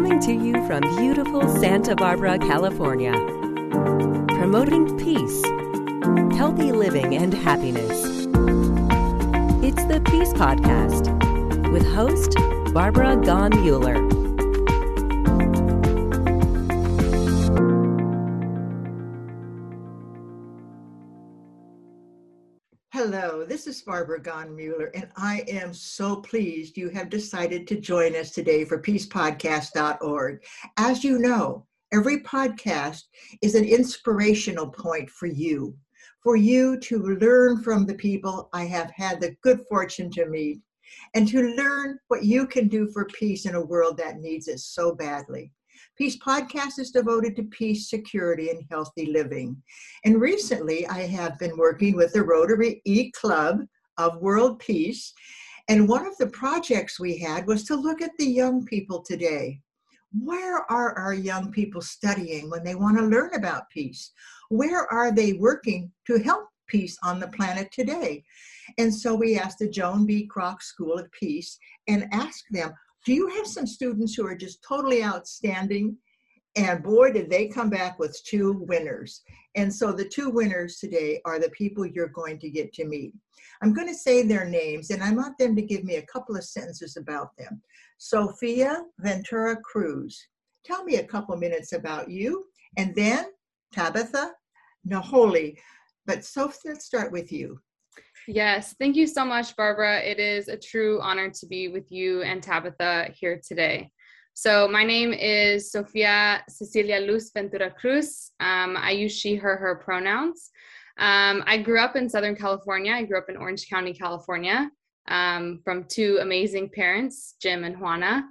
Coming to you from beautiful Santa Barbara, California. Promoting peace, healthy living, and happiness. It's the Peace Podcast with host Barbara Gon Mueller. This is Barbara Gaughen-Muller, and I am so pleased you have decided to join us today for peacepodcast.org. As you know, every podcast is an inspirational point for you, for you to learn from the people I have had the good fortune to meet, and to learn what you can do for peace in a world that needs it so badly. Peace Podcast is devoted to peace, security, and healthy living. And recently, I have been working with the Rotary E Club of World Peace. And one of the projects we had was to look at the young people today. Where are our young people studying when they want to learn about peace? Where are they working to help peace on the planet today? And so we asked the Joan B. Kroc School of Peace and asked them, do you have some students who are just totally outstanding? And boy, did they come back with two winners. And so the two winners today are the people you're going to get to meet. I'm going to say their names and I want them to give me a couple of sentences about them. Sophia Ventura Cruz, tell me a couple minutes about you. And then Tabitha Naholi. But Sophia, let's start with you. Yes, thank you so much, Barbara. It is a true honor to be with you and Tabitha here today. So, my name is Sofia Cecilia Luz Ventura Cruz. Um, I use she, her, her pronouns. Um, I grew up in Southern California. I grew up in Orange County, California, um, from two amazing parents, Jim and Juana.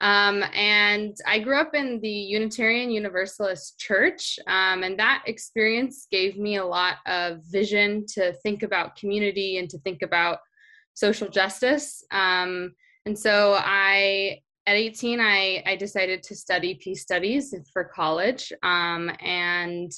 Um, and I grew up in the Unitarian Universalist Church, um, and that experience gave me a lot of vision to think about community and to think about social justice. Um, and so I, at 18, I, I decided to study peace studies for college. Um, and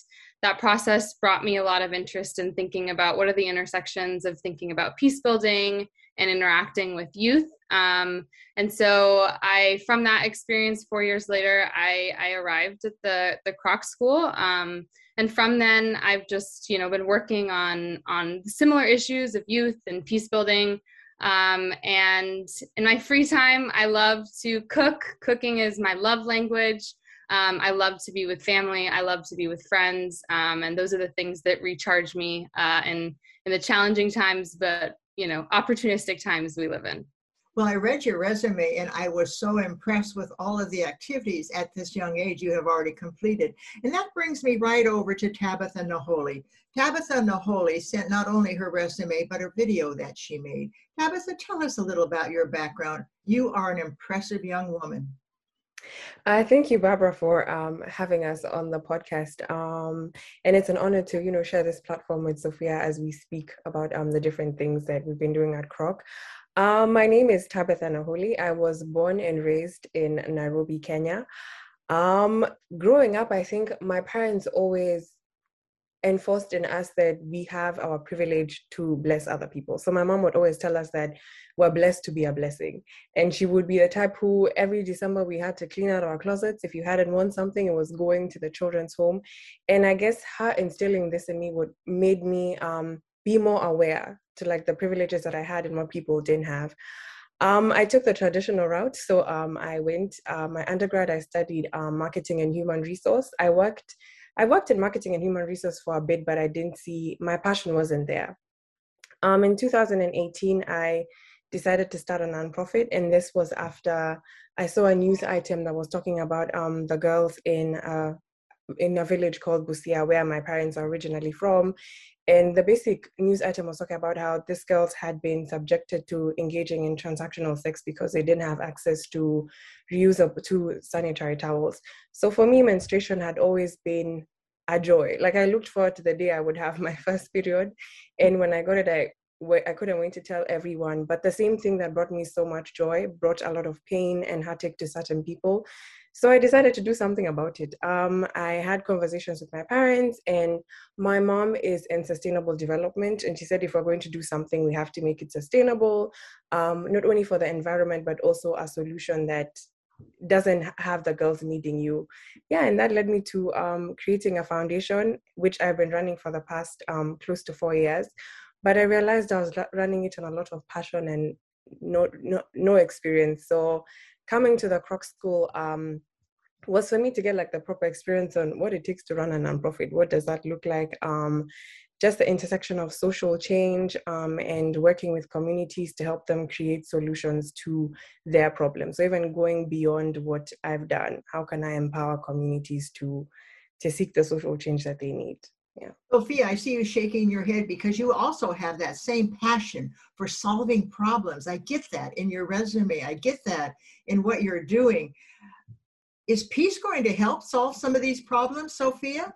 that process brought me a lot of interest in thinking about what are the intersections of thinking about peace building and interacting with youth. Um, and so I, from that experience, four years later, I, I arrived at the the Kroc School. Um, and from then, I've just you know been working on on similar issues of youth and peace building. Um, and in my free time, I love to cook. Cooking is my love language. Um, I love to be with family. I love to be with friends, um, and those are the things that recharge me uh, in in the challenging times, but you know, opportunistic times we live in. Well, I read your resume and I was so impressed with all of the activities at this young age you have already completed. And that brings me right over to Tabitha Naholi. Tabitha Naholi sent not only her resume, but a video that she made. Tabitha, tell us a little about your background. You are an impressive young woman. I thank you, Barbara, for um, having us on the podcast. Um, and it's an honor to, you know, share this platform with Sophia as we speak about um, the different things that we've been doing at Kroc. Um, my name is Tabitha Naholi. I was born and raised in Nairobi, Kenya. Um, growing up, I think my parents always enforced in us that we have our privilege to bless other people. So my mom would always tell us that we're blessed to be a blessing. And she would be the type who every December we had to clean out our closets. If you hadn't won something, it was going to the children's home. And I guess her instilling this in me would made me um, be more aware to like the privileges that I had and what people didn't have. Um, I took the traditional route. So um, I went, uh, my undergrad, I studied um, marketing and human resource. I worked I worked in marketing and human resource for a bit, but I didn't see my passion wasn't there. Um, in 2018, I decided to start a nonprofit, and this was after I saw a news item that was talking about um, the girls in uh, in a village called Busia, where my parents are originally from. And the basic news item was talking about how these girls had been subjected to engaging in transactional sex because they didn't have access to reusable to sanitary towels. So for me, menstruation had always been a joy. Like I looked forward to the day I would have my first period, and when I got it, I I couldn't wait to tell everyone. But the same thing that brought me so much joy brought a lot of pain and heartache to certain people. So I decided to do something about it. Um, I had conversations with my parents, and my mom is in sustainable development. And she said, if we're going to do something, we have to make it sustainable, um, not only for the environment, but also a solution that doesn't have the girls needing you yeah and that led me to um, creating a foundation which i've been running for the past um, close to four years but i realized i was running it on a lot of passion and no no, no experience so coming to the kroc school um, was for me to get like the proper experience on what it takes to run a nonprofit what does that look like um, just the intersection of social change um, and working with communities to help them create solutions to their problems. So even going beyond what I've done, how can I empower communities to to seek the social change that they need? Yeah. Sophia, I see you shaking your head because you also have that same passion for solving problems. I get that in your resume. I get that in what you're doing. Is peace going to help solve some of these problems, Sophia?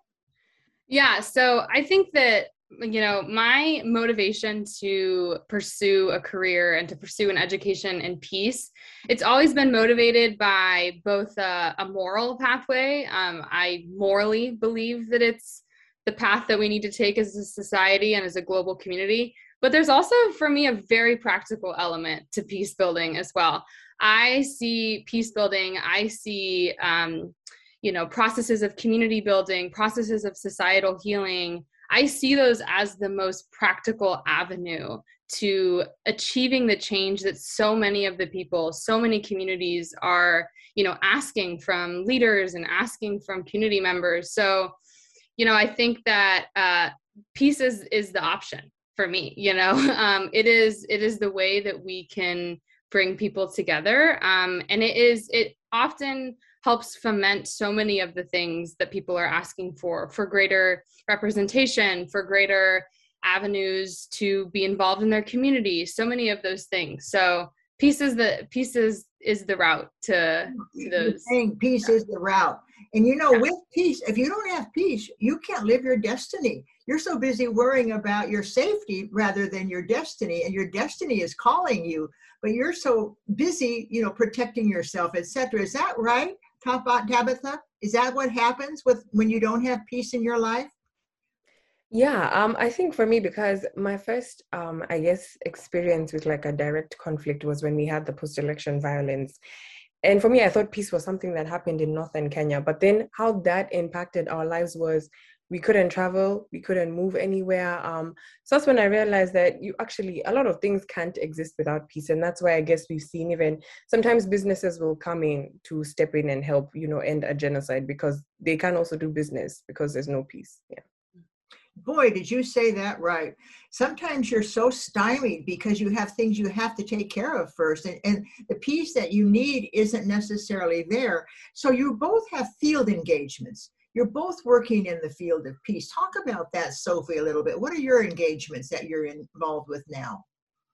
Yeah, so I think that you know my motivation to pursue a career and to pursue an education in peace it's always been motivated by both a, a moral pathway um, i morally believe that it's the path that we need to take as a society and as a global community. But there's also for me a very practical element to peace building as well. I see peace building i see um, you know processes of community building processes of societal healing. I see those as the most practical avenue to achieving the change that so many of the people so many communities are you know asking from leaders and asking from community members. So you know i think that uh, peace is is the option for me you know um, it is it is the way that we can bring people together um, and it is it often helps foment so many of the things that people are asking for for greater representation for greater avenues to be involved in their community so many of those things so peace is the peace is, is the route to, to those saying peace yeah. is the route and you know with peace if you don't have peace you can't live your destiny you're so busy worrying about your safety rather than your destiny and your destiny is calling you but you're so busy you know protecting yourself etc is that right Tabitha? Is that what happens with when you don't have peace in your life? Yeah, um, I think for me, because my first, um, I guess, experience with like a direct conflict was when we had the post election violence. And for me, I thought peace was something that happened in northern Kenya. But then how that impacted our lives was we couldn't travel, we couldn't move anywhere. Um, so that's when I realized that you actually, a lot of things can't exist without peace. And that's why I guess we've seen even sometimes businesses will come in to step in and help, you know, end a genocide because they can also do business because there's no peace. Yeah. Boy, did you say that right. Sometimes you're so stymied because you have things you have to take care of first, and, and the peace that you need isn't necessarily there. So you both have field engagements you're both working in the field of peace. Talk about that, Sophie, a little bit. What are your engagements that you're involved with now?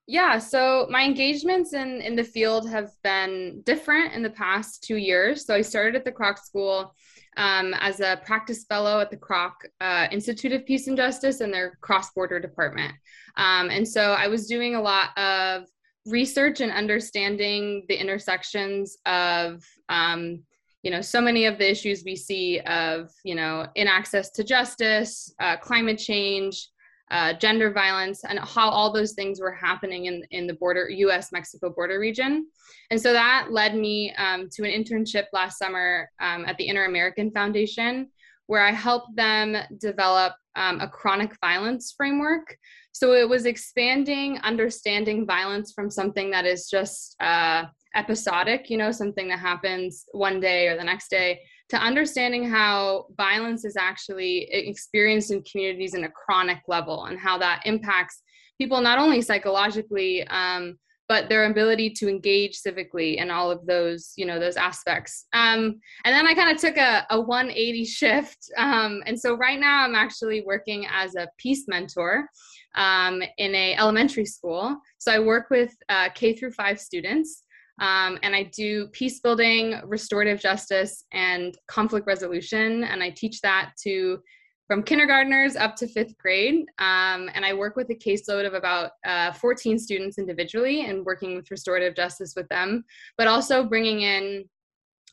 Yeah, so my engagements in, in the field have been different in the past two years. So I started at the Kroc School um, as a practice fellow at the Kroc uh, Institute of Peace and Justice and their cross border department. Um, and so I was doing a lot of research and understanding the intersections of um, you know so many of the issues we see of you know inaccess to justice uh, climate change uh, gender violence and how all those things were happening in, in the border us mexico border region. And so that led me um, to an internship last summer um, at the inter-american foundation where i helped them develop um, a chronic violence framework. So it was expanding understanding violence from something that is just uh, episodic, you know, something that happens one day or the next day, to understanding how violence is actually experienced in communities in a chronic level and how that impacts people not only psychologically, um, but their ability to engage civically and all of those, you know, those aspects. Um, and then I kind of took a, a 180 shift. Um, and so right now I'm actually working as a peace mentor um, in a elementary school. So I work with uh, K through five students um, and I do peace building, restorative justice, and conflict resolution. And I teach that to from kindergartners up to fifth grade. Um, and I work with a caseload of about uh, 14 students individually and working with restorative justice with them, but also bringing in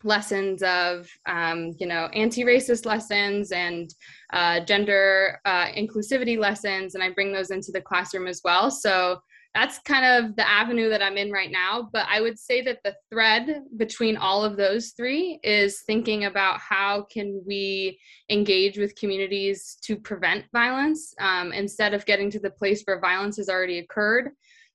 lessons of um, you know anti-racist lessons and uh, gender uh, inclusivity lessons and i bring those into the classroom as well so that's kind of the avenue that I'm in right now. But I would say that the thread between all of those three is thinking about how can we engage with communities to prevent violence um, instead of getting to the place where violence has already occurred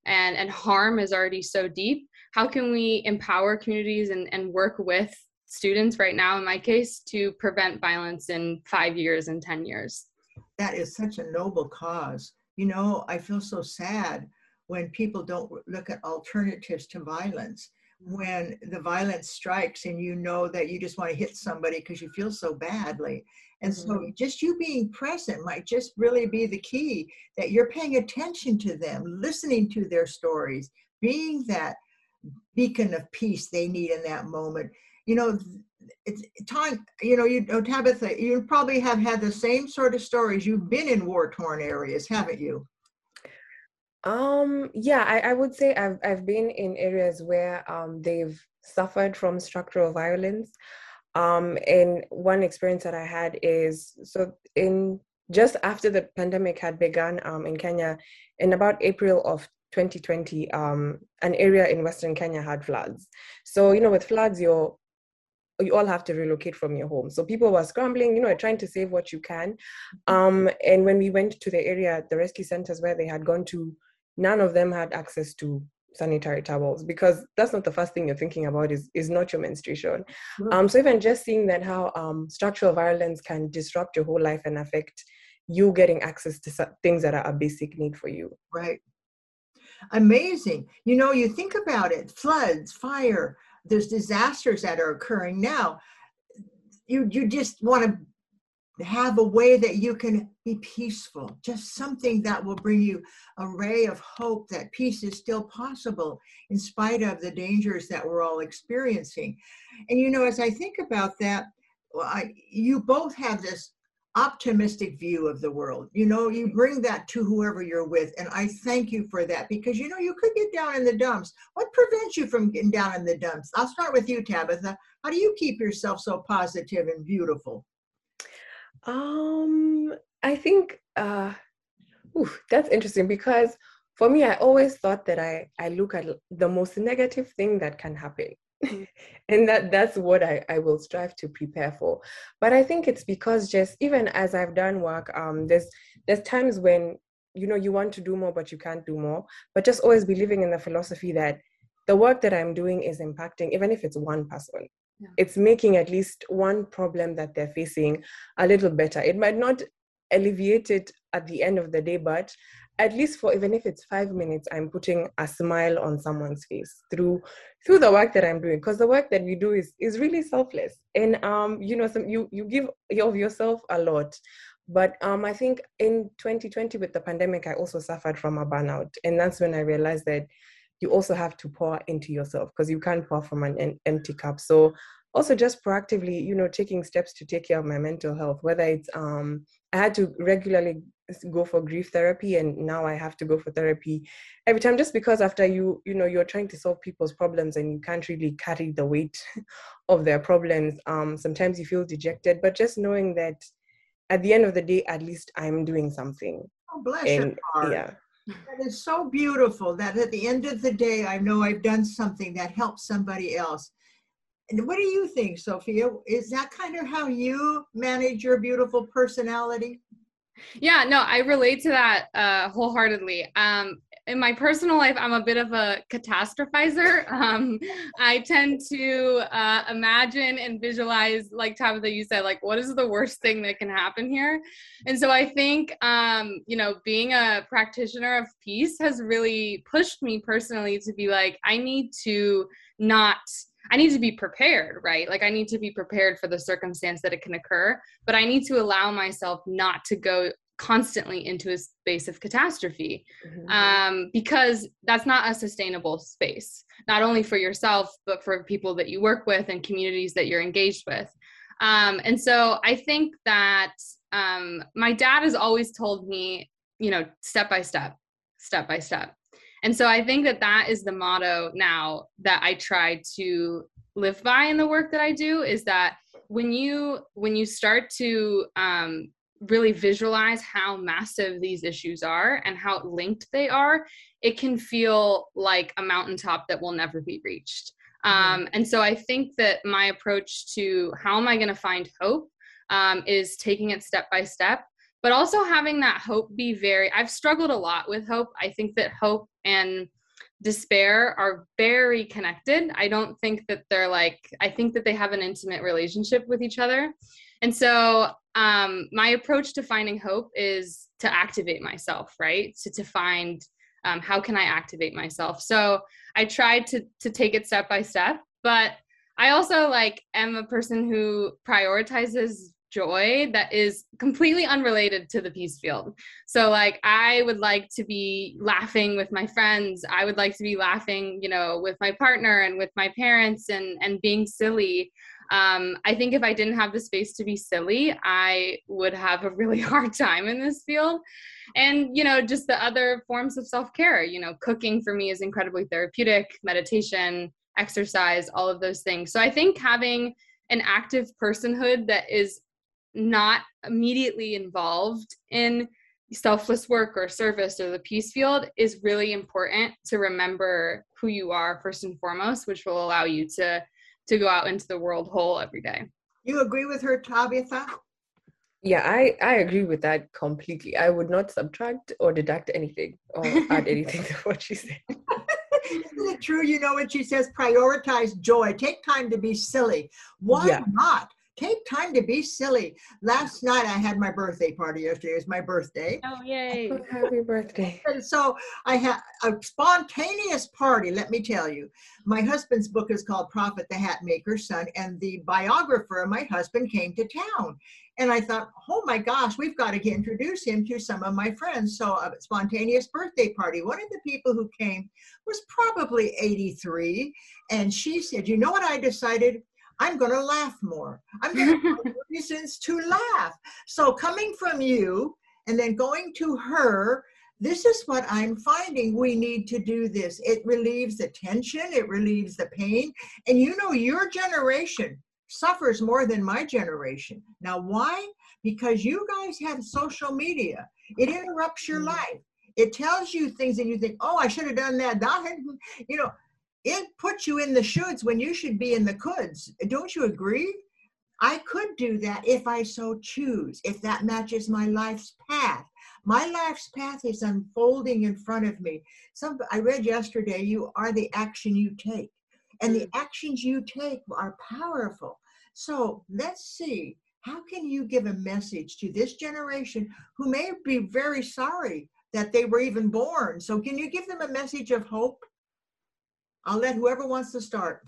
and, and harm is already so deep. How can we empower communities and, and work with students right now, in my case, to prevent violence in five years and 10 years? That is such a noble cause. You know, I feel so sad when people don't look at alternatives to violence when the violence strikes and you know that you just want to hit somebody because you feel so badly. And mm-hmm. so just you being present might just really be the key that you're paying attention to them listening to their stories being that beacon of peace they need in that moment. You know it's time you know you know tabitha you probably have had the same sort of stories. You've been in war torn areas haven't you um, yeah, I, I would say I've I've been in areas where um they've suffered from structural violence. Um, and one experience that I had is so in just after the pandemic had begun um, in Kenya, in about April of 2020, um, an area in Western Kenya had floods. So, you know, with floods, you're you all have to relocate from your home. So people were scrambling, you know, trying to save what you can. Um, and when we went to the area, the rescue centers where they had gone to none of them had access to sanitary towels because that's not the first thing you're thinking about is is not your menstruation. Mm-hmm. um so even just seeing that how um structural violence can disrupt your whole life and affect you getting access to things that are a basic need for you. Right. Amazing. You know you think about it floods fire there's disasters that are occurring now. You you just want to have a way that you can be peaceful, just something that will bring you a ray of hope that peace is still possible in spite of the dangers that we're all experiencing. And you know, as I think about that, well, I, you both have this optimistic view of the world. You know, you bring that to whoever you're with. And I thank you for that because, you know, you could get down in the dumps. What prevents you from getting down in the dumps? I'll start with you, Tabitha. How do you keep yourself so positive and beautiful? Um, I think uh, ooh, that's interesting because for me, I always thought that I I look at the most negative thing that can happen. Mm. and that that's what I, I will strive to prepare for but i think it's because just even as i've done work um there's there's times when you know you want to do more but you can't do more but just always believing in the philosophy that the work that i'm doing is impacting even if it's one person yeah. it's making at least one problem that they're facing a little better. It might not alleviate it at the end of the day but at least for even if it's five minutes i'm putting a smile on someone's face through through the work that i'm doing. Because the work that we do is is really selfless. And um you know some you you give of yourself a lot. But um i think in 2020 with the pandemic i also suffered from a burnout. And that's when i realized that you also have to pour into yourself because you can't pour from an empty cup. So also just proactively you know taking steps to take care of my mental health whether it's um i had to regularly go for grief therapy and now i have to go for therapy every time just because after you you know you're trying to solve people's problems and you can't really carry the weight of their problems um sometimes you feel dejected but just knowing that at the end of the day at least i'm doing something. Oh, bless and, your heart. yeah that is so beautiful that at the end of the day, I know I've done something that helps somebody else. And what do you think, Sophia? Is that kind of how you manage your beautiful personality? Yeah, no, I relate to that uh, wholeheartedly. Um, in my personal life, I'm a bit of a catastrophizer. Um, I tend to uh, imagine and visualize, like Tabitha, you said, like what is the worst thing that can happen here? And so I think, um, you know, being a practitioner of peace has really pushed me personally to be like, I need to not I need to be prepared, right? Like I need to be prepared for the circumstance that it can occur, but I need to allow myself not to go constantly into a space of catastrophe mm-hmm. um, because that's not a sustainable space, not only for yourself, but for people that you work with and communities that you're engaged with. Um, and so I think that um, my dad has always told me, you know, step by step, step by step and so i think that that is the motto now that i try to live by in the work that i do is that when you when you start to um, really visualize how massive these issues are and how linked they are, it can feel like a mountaintop that will never be reached. Mm-hmm. Um, and so I think that my approach to how am I going to find hope um, is taking it step by step, but also having that hope be very, I've struggled a lot with hope. I think that hope and despair are very connected. I don't think that they're like, I think that they have an intimate relationship with each other. And so um, my approach to finding hope is to activate myself, right? So to find um, how can I activate myself. So I tried to to take it step by step, but I also like am a person who prioritizes joy that is completely unrelated to the peace field. So like I would like to be laughing with my friends. I would like to be laughing, you know, with my partner and with my parents and and being silly. Um, I think if I didn't have the space to be silly, I would have a really hard time in this field. And, you know, just the other forms of self care, you know, cooking for me is incredibly therapeutic, meditation, exercise, all of those things. So I think having an active personhood that is not immediately involved in selfless work or service or the peace field is really important to remember who you are first and foremost which will allow you to to go out into the world whole every day. You agree with her tabitha? Yeah i i agree with that completely. I would not subtract or deduct anything or add anything to what she said. Isn't it true? You know what she says prioritize joy take time to be silly. Why yeah. not take time to be silly. Last night I had my birthday party yesterday. It was my birthday. Oh, yay. Oh, happy birthday. And so I had a spontaneous party, let me tell you. My husband's book is called Prophet the Hat Maker's Son, and the biographer of my husband came to town. And I thought, oh my gosh, we've got to introduce him to some of my friends. So a spontaneous birthday party. One of the people who came was probably 83. And she said, you know what I decided? I'm going to laugh more. I'm going to find reasons to laugh. So coming from you and then going to her, this is what I'm finding. We need to do this. It relieves the tension, it relieves the pain. And you know, your generation suffers more than my generation. Now, why? Because you guys have social media, it interrupts your mm. life. It tells you things and you think, oh, I should have done that. That, you know, it puts you in the shoulds when you should be in the coulds. Don't you agree? I could do that if I so choose, if that matches my life's path. My life's path is unfolding in front of me. Some I read yesterday, you are the action you take. And the mm. actions you take are powerful. So let's see, how can you give a message to this generation who may be very sorry that they were even born? So can you give them a message of hope? I'll let whoever wants to start.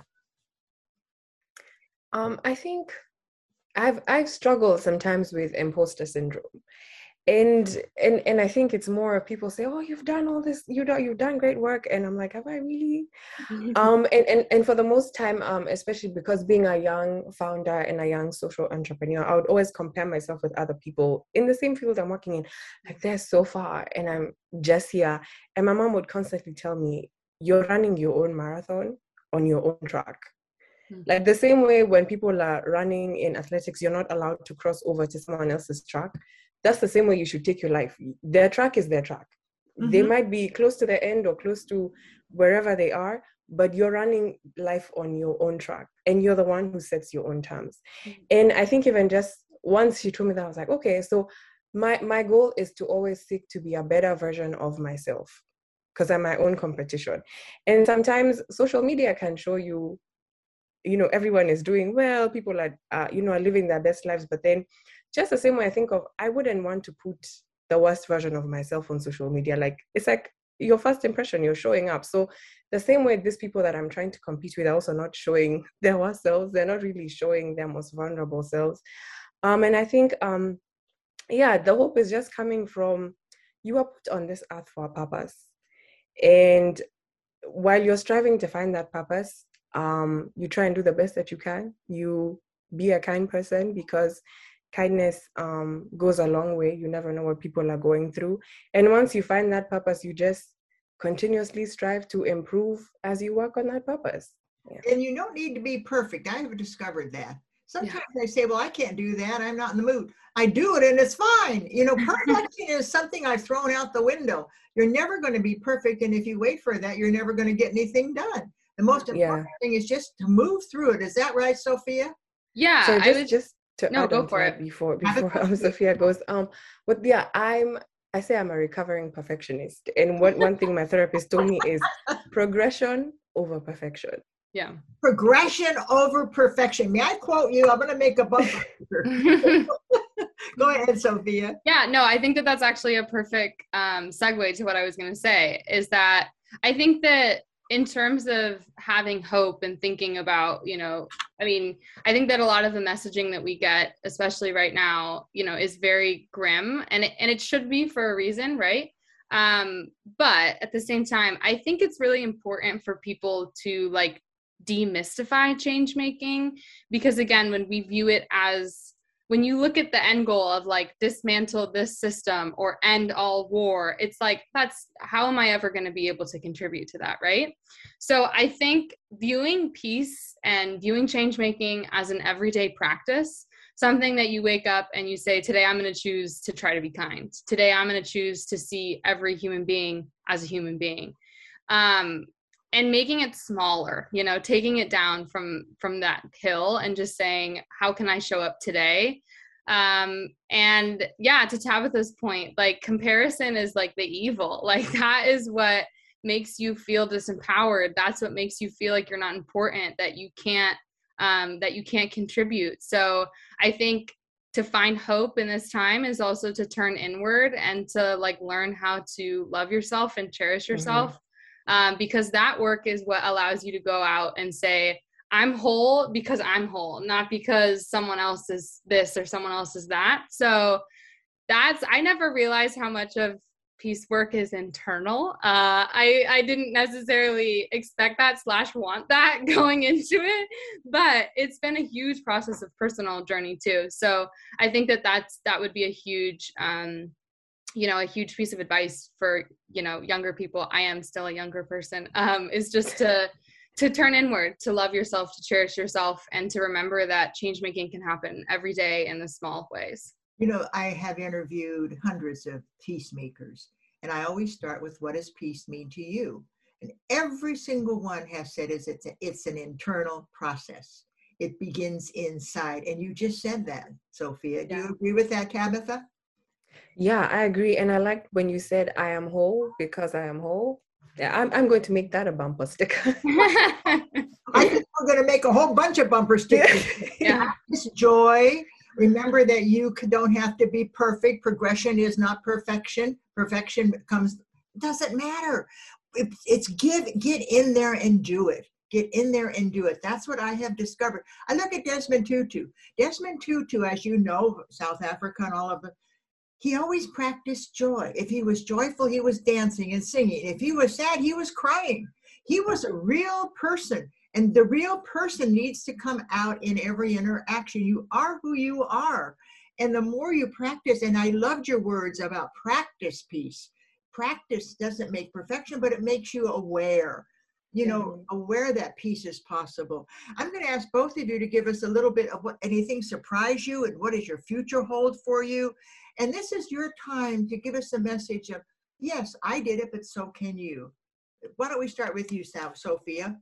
Um, I think I've I've struggled sometimes with imposter syndrome. And and and I think it's more of people say, Oh, you've done all this, you know, you've done great work. And I'm like, have I really? um and, and and for the most time, um, especially because being a young founder and a young social entrepreneur, I would always compare myself with other people in the same field I'm working in. Like they're so far and I'm just here. And my mom would constantly tell me, you're running your own marathon on your own track. Mm-hmm. Like the same way when people are running in athletics, you're not allowed to cross over to someone else's track. That's the same way you should take your life. Their track is their track. Mm-hmm. They might be close to the end or close to wherever they are, but you're running life on your own track and you're the one who sets your own terms. Mm-hmm. And I think even just once she told me that, I was like, okay, so my my goal is to always seek to be a better version of myself because I'm my own competition. And sometimes social media can show you, you know, everyone is doing well, people are, uh, you know, are living their best lives. But then, just the same way I think of, I wouldn't want to put the worst version of myself on social media. Like, it's like your first impression, you're showing up. So, the same way these people that I'm trying to compete with are also not showing their worst selves, they're not really showing their most vulnerable selves. Um, and I think, um, yeah, the hope is just coming from you are put on this earth for a purpose and while you're striving to find that purpose, um, you try and do the best that you can. You be a kind person because kindness um, goes a long way. You never know what people are going through. And once you find that purpose, you just continuously strive to improve as you work on that purpose. Yeah. And you don't need to be perfect. I have discovered that. Sometimes yeah. I say, well, I can't do that. I'm not in the mood. I do it and it's fine. You know, perfection is something I've thrown out the window. You're never going to be perfect. And if you wait for that, you're never going to get anything done. The most important yeah. thing is just to move through it. Is that right, Sophia? Yeah. So just, I would just to no, go for it before before um, Sophia goes. Um, but yeah, I'm I say I'm a recovering perfectionist. And one, one thing my therapist told me is progression over perfection. Yeah. Progression over perfection. May I quote you? I'm going to make a bumper. Go ahead, Sophia. Yeah, no, I think that that's actually a perfect um, segue to what I was going to say is that I think that in terms of having hope and thinking about you know i mean i think that a lot of the messaging that we get especially right now you know is very grim and it, and it should be for a reason right um but at the same time i think it's really important for people to like demystify change making because again when we view it as when you look at the end goal of like dismantle this system or end all war, it's like, that's how am I ever going to be able to contribute to that, right? So I think viewing peace and viewing change making as an everyday practice, something that you wake up and you say, today I'm going to choose to try to be kind. Today I'm going to choose to see every human being as a human being. Um, and making it smaller you know taking it down from from that hill and just saying how can i show up today? Um and yeah to tabitha's point like comparison is like the evil. Like that is what makes you feel disempowered. That's what makes you feel like you're not important that you can't um that you can't contribute. So i think to find hope in this time is also to turn inward and to like learn how to love yourself and cherish mm-hmm. yourself. mm-hmm um, because that work is what allows you to go out and say, I'm whole because I'm whole, not because someone else is this or someone else is that. So that's, I never realized how much of peace work is internal. Uh, I, I didn't necessarily expect that slash want that going into it, but it's been a huge process of personal journey too. So I think that that's, that would be a huge, um, you know a huge piece of advice for you know younger people. I am still a younger person um, is just to to turn inward to love yourself to cherish yourself and to remember that change making can happen every day in the small ways. You know i have interviewed hundreds of peacemakers and i always start with what does peace mean to you? And every single one has said is it's a, it's an internal process. It begins inside. And you just said that sophia do yeah. you agree with that tabitha yeah, I agree. And I liked when you said I am whole because I am whole. Yeah, I'm, I'm going to make that a bumper sticker. I think we're going to make a whole bunch of bumper stickers. yeah. joy. Remember that you don't have to be perfect. Progression is not perfection. Perfection comes, doesn't matter. It's give, get in there and do it. Get in there and do it. That's what I have discovered. I look at Desmond Tutu. Desmond Tutu, as you know, South Africa and all of the he always practiced joy. If he was joyful, he was dancing and singing. If he was sad, he was crying. He was a real person. And the real person needs to come out in every interaction. You are who you are. And the more you practice, and I loved your words about practice peace. Practice doesn't make perfection, but it makes you aware you know, mm-hmm. aware that peace is possible. I'm going to ask both of you to give us a little bit of what anything surprise you and what does your future hold for you. And this is your time to give us a message of, yes, I did it, but so can you. Why don't we start with you, Sophia?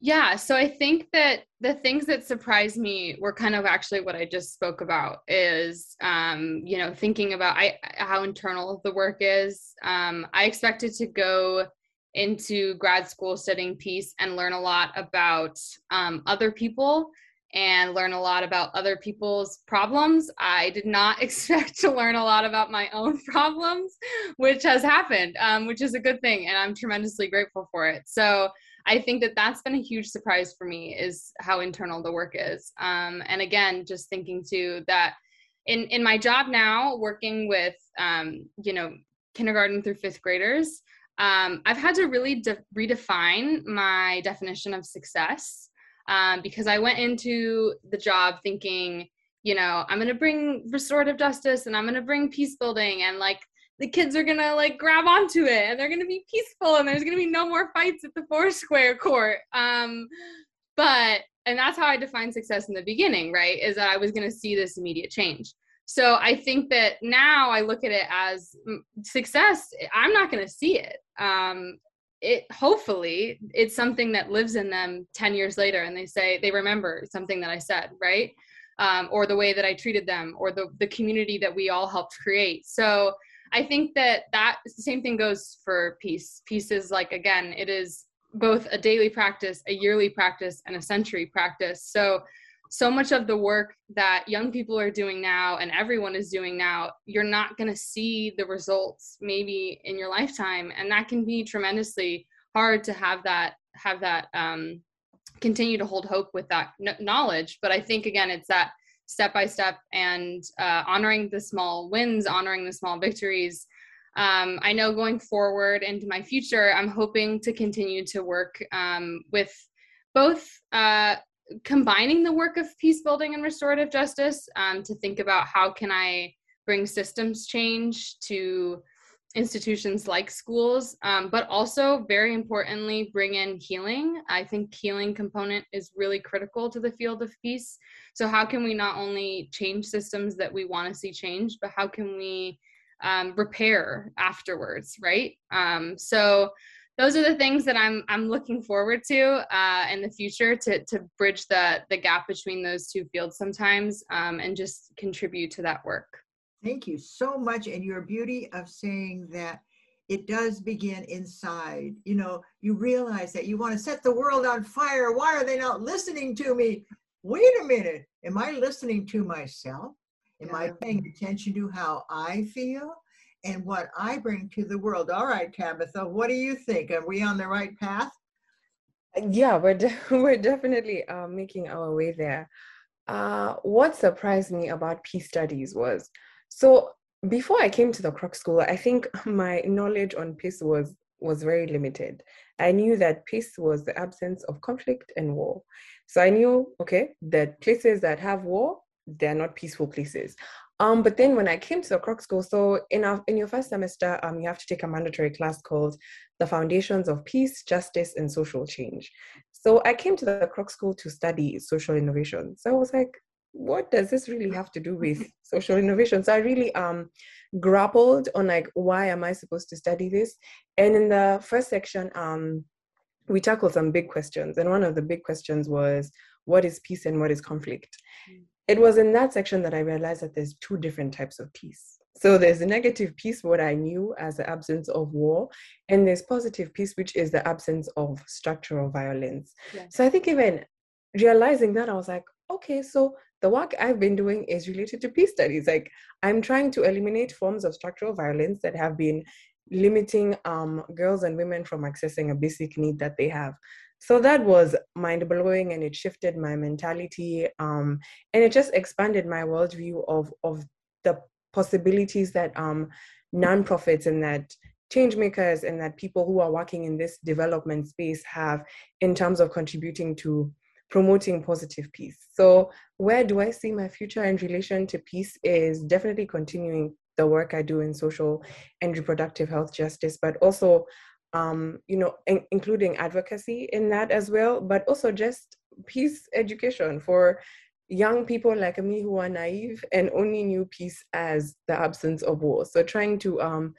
Yeah, so I think that the things that surprised me were kind of actually what I just spoke about is, um, you know, thinking about I, how internal the work is. Um, I expected to go into grad school studying peace and learn a lot about um, other people and learn a lot about other people's problems. I did not expect to learn a lot about my own problems, which has happened, um, which is a good thing. And I'm tremendously grateful for it. So I think that that's been a huge surprise for me is how internal the work is. Um, and again, just thinking too that in, in my job now, working with, um, you know, kindergarten through fifth graders, um, I've had to really de- redefine my definition of success um, because I went into the job thinking, you know, I'm to bring restorative justice and I'm to bring peace building and like the kids are to like grab onto it and they're to be peaceful and there's to be no more fights at the four square court. Um, but and that's how I defined success in the beginning, right? Is that I was to see this immediate change. So I think that now I look at it as mm, success. I'm not to see it. Um, it hopefully it's something that lives in them 10 years later and they say they remember something that I said, right? Um, or the way that I treated them or the, the community that we all helped create. So I think that that same thing goes for peace. Peace is like, again, it is both a daily practice, a yearly practice, and a century practice. So so much of the work that young people are doing now and everyone is doing now you're not going to see the results maybe in your lifetime. And that can be tremendously hard to have that have that um, continue to hold hope with that knowledge. But i think again it's that step by step and uh, honoring the small wins honoring the small victories. Um, i know going forward into my future i'm hoping to continue to work um, with both uh, combining the work of peace building and restorative justice um, to think about how can i bring systems change to institutions like schools um, but also very importantly bring in healing. I think healing component is really critical to the field of peace. So how can we not only change systems that we want to see change but how can we um, repair afterwards right? Um, so those are the things that I'm I'm looking forward to uh, in the future to to bridge the the gap between those two fields sometimes um, and just contribute to that work. Thank you so much, and your beauty of saying that it does begin inside. You know, you realize that you want to set the world on fire. Why are they not listening to me? Wait a minute. Am I listening to myself? Am yeah. I paying attention to how I feel? And what I bring to the world. All right, Tabitha, what do you think? Are we on the right path? Yeah, we're de- we're definitely uh, making our way there. Uh, what surprised me about peace studies was so before I came to the Kroc School, I think my knowledge on peace was was very limited. I knew that peace was the absence of conflict and war. So I knew, okay, that places that have war, they're not peaceful places. Um, but then when I came to the Kroc School, so in our in your first semester, um, you have to take a mandatory class called the Foundations of Peace, Justice, and Social Change. So I came to the Kroc School to study social innovation. So I was like, what does this really have to do with social innovation? So I really um grappled on like why am I supposed to study this? And in the first section, um, we tackled some big questions, and one of the big questions was what is peace and what is conflict. Mm it was in that section that I realized that there's two different types of peace. So there's a negative peace, what I knew as the absence of war, and there's positive peace, which is the absence of structural violence. Yeah. So I think even realizing that, I was like, okay, so the work I've been doing is related to peace studies. Like I'm trying to eliminate forms of structural violence that have been limiting um, girls and women from accessing a basic need that they have so that was mind blowing and it shifted my mentality um, and it just expanded my worldview of of the possibilities that um, nonprofits and that change makers and that people who are working in this development space have in terms of contributing to promoting positive peace. So where do I see my future in relation to peace is definitely continuing the work I do in social and reproductive health justice, but also um, you know, in, including advocacy in that as well, but also just peace education for young people like me who are naive and only knew peace as the absence of war. So trying to um,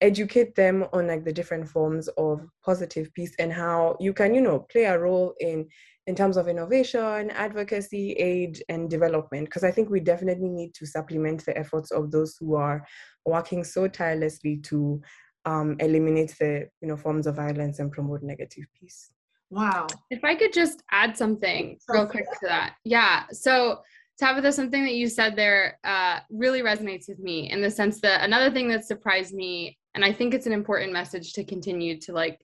educate them on like the different forms of positive peace and how you can, you know, play a role in in terms of innovation, advocacy, aid, and development. Because I think we definitely need to supplement the efforts of those who are working so tirelessly to um, eliminate the you know forms of violence and promote negative peace. Wow. If I could just add something real quick to that. Yeah. So Tabitha, something that you said there uh, really resonates with me in the sense that another thing that surprised me, and I think it's an important message to continue to like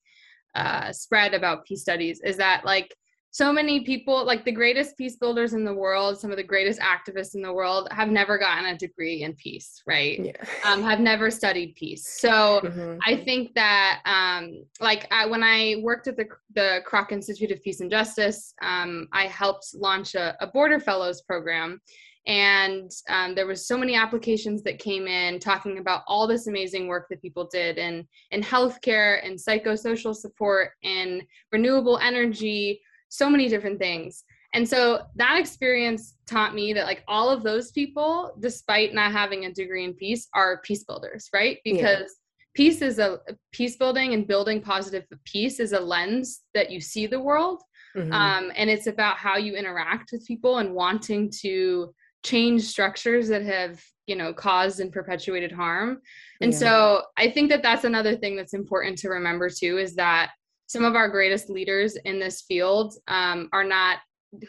uh, spread about peace studies, is that like so many people like the greatest peace builders in the world some of the greatest activists in the world have never gotten a degree in peace right yeah. um, have never studied peace so mm-hmm. i think that um, like I, when i worked at the, the kroc institute of peace and justice um, i helped launch a, a border fellows program and um, there was so many applications that came in talking about all this amazing work that people did in in healthcare and psychosocial support and renewable energy so many different things And so that experience taught me that like all of those people, despite not having a degree in peace, are peace builders, right? Because yeah. peace is a peace building and building positive peace is a lens that you see the world. Mm-hmm. Um, and it's about how you interact with people and wanting to change structures that have you know caused and perpetuated harm and yeah. so i think that that's another thing that's important to remember too is that some of our greatest leaders in this field um, are not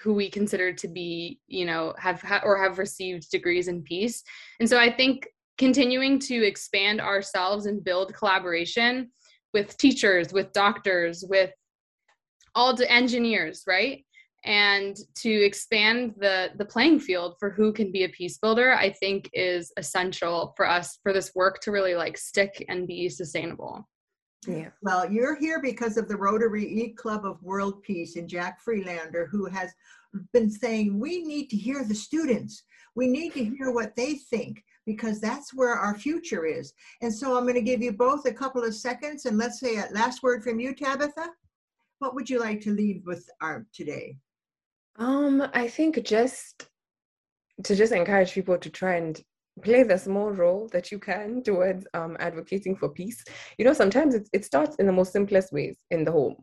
who we consider to be you know have ha- or have received degrees in peace. And so i think continuing to expand ourselves and build collaboration with teachers with doctors with all the engineers right? And to expand the the playing field for who can be a peace builder i think is essential for us for this work to really like stick and be sustainable yeah. Well, you're here because of the Rotary E Club of World Peace and Jack Freelander, who has been saying we need to hear the students. We need to hear what they think because that's where our future is. And so I'm going to give you both a couple of seconds and let's say a last word from you, Tabitha. What would you like to leave with our today? Um, I think just to just encourage people to try and play the small role that you can towards um, advocating for peace. You know, sometimes it, it starts in the most simplest ways in the home.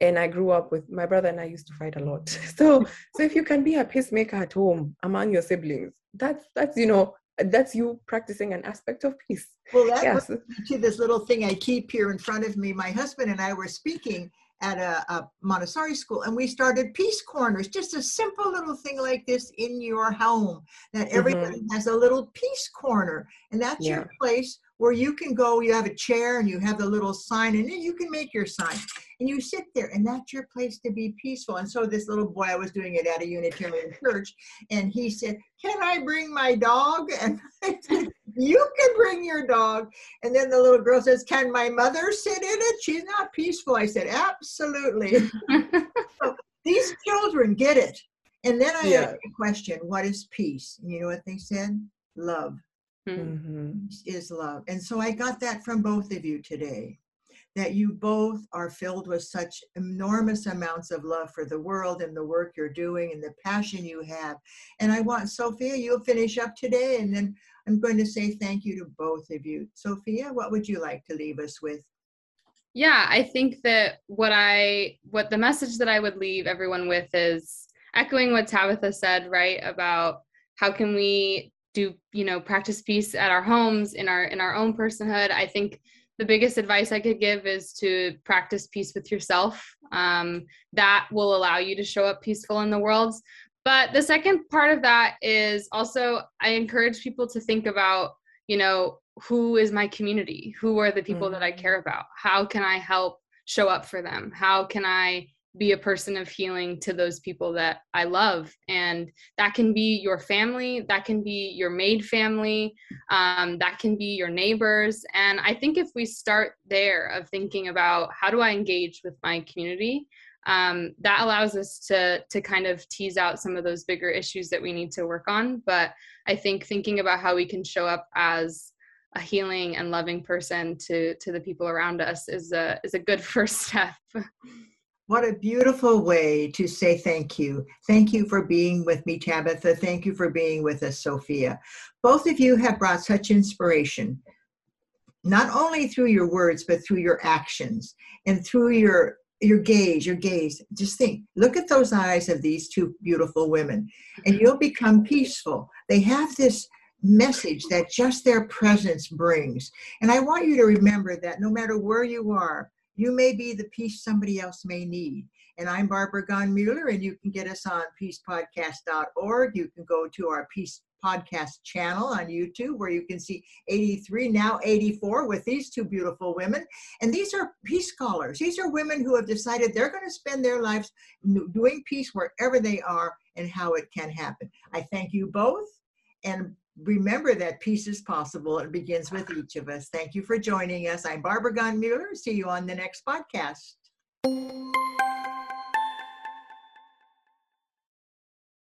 And I grew up with my brother and I used to fight a lot. So, so if you can be a peacemaker at home among your siblings, that's that's you know that's you practicing an aspect of peace. Well, that yes. to this little thing I keep here in front of me. My husband and I were speaking, at a, a, Montessori school, and we started peace corners, just a simple little thing like this in your home that everybody mm-hmm. has a little peace corner, and that's yeah. your place where you can go. You have a chair and you have the little sign, and then you can make your sign, and you sit there, and that's your place to be peaceful. And so this little boy, I was doing it at a Unitarian church, and he said, "Can I bring my dog?" And I said, you can bring your dog. And then the little girl says, Can my mother sit in it? She's not peaceful. I said, Absolutely. so these children get it. And then I yeah. asked a question What is peace? And you know what they said? Love. Mm-hmm. Is love. And so I got that from both of you today that you both are filled with such enormous amounts of love for the world and the work you're doing and the passion you have. And I want Sophia, you'll finish up today, and then I'm going to say thank you to both of you. Sophia, what would you like to leave us with? Yeah, I think that what I what the message that I would leave everyone with is echoing what Tabitha said, right? About how can we do, you know, practice peace at our homes in our in our own personhood. I think the biggest advice I could give is to practice peace with yourself. Um, that will allow you to show up peaceful in the world. But the second part of that is also I encourage people to think about, you know, who is my community? Who are the people mm-hmm. that I care about? How can I help show up for them? How can I be a person of healing to those people that I love. And that can be your family, that can be your made family, um, that can be your neighbors. And I think if we start there of thinking about how do I engage with my community, um, that allows us to to kind of tease out some of those bigger issues that we need to work on. But I think thinking about how we can show up as a healing and loving person to to the people around us is a is a good first step. What a beautiful way to say thank you. Thank you for being with me, Tabitha. Thank you for being with us, Sophia. Both of you have brought such inspiration, not only through your words, but through your actions and through your your gaze, your gaze. Just think, look at those eyes of these two beautiful women, and you'll become peaceful. They have this message that just their presence brings. And I want you to remember that no matter where you are, you may be the peace somebody else may need. And I'm Barbara Gaughen-Muller, and you can get us on peacepodcast.org. You can go to our Peace Podcast channel on YouTube where you can see 83, now 84, with these two beautiful women. And these are peace scholars. These are women who have decided they're going to spend their lives doing peace wherever they are and how it can happen. I thank you both. And remember that peace is possible. It begins with each of us. Thank you for joining us. I'm Barbara Gaughen-Muller. See you on the next podcast.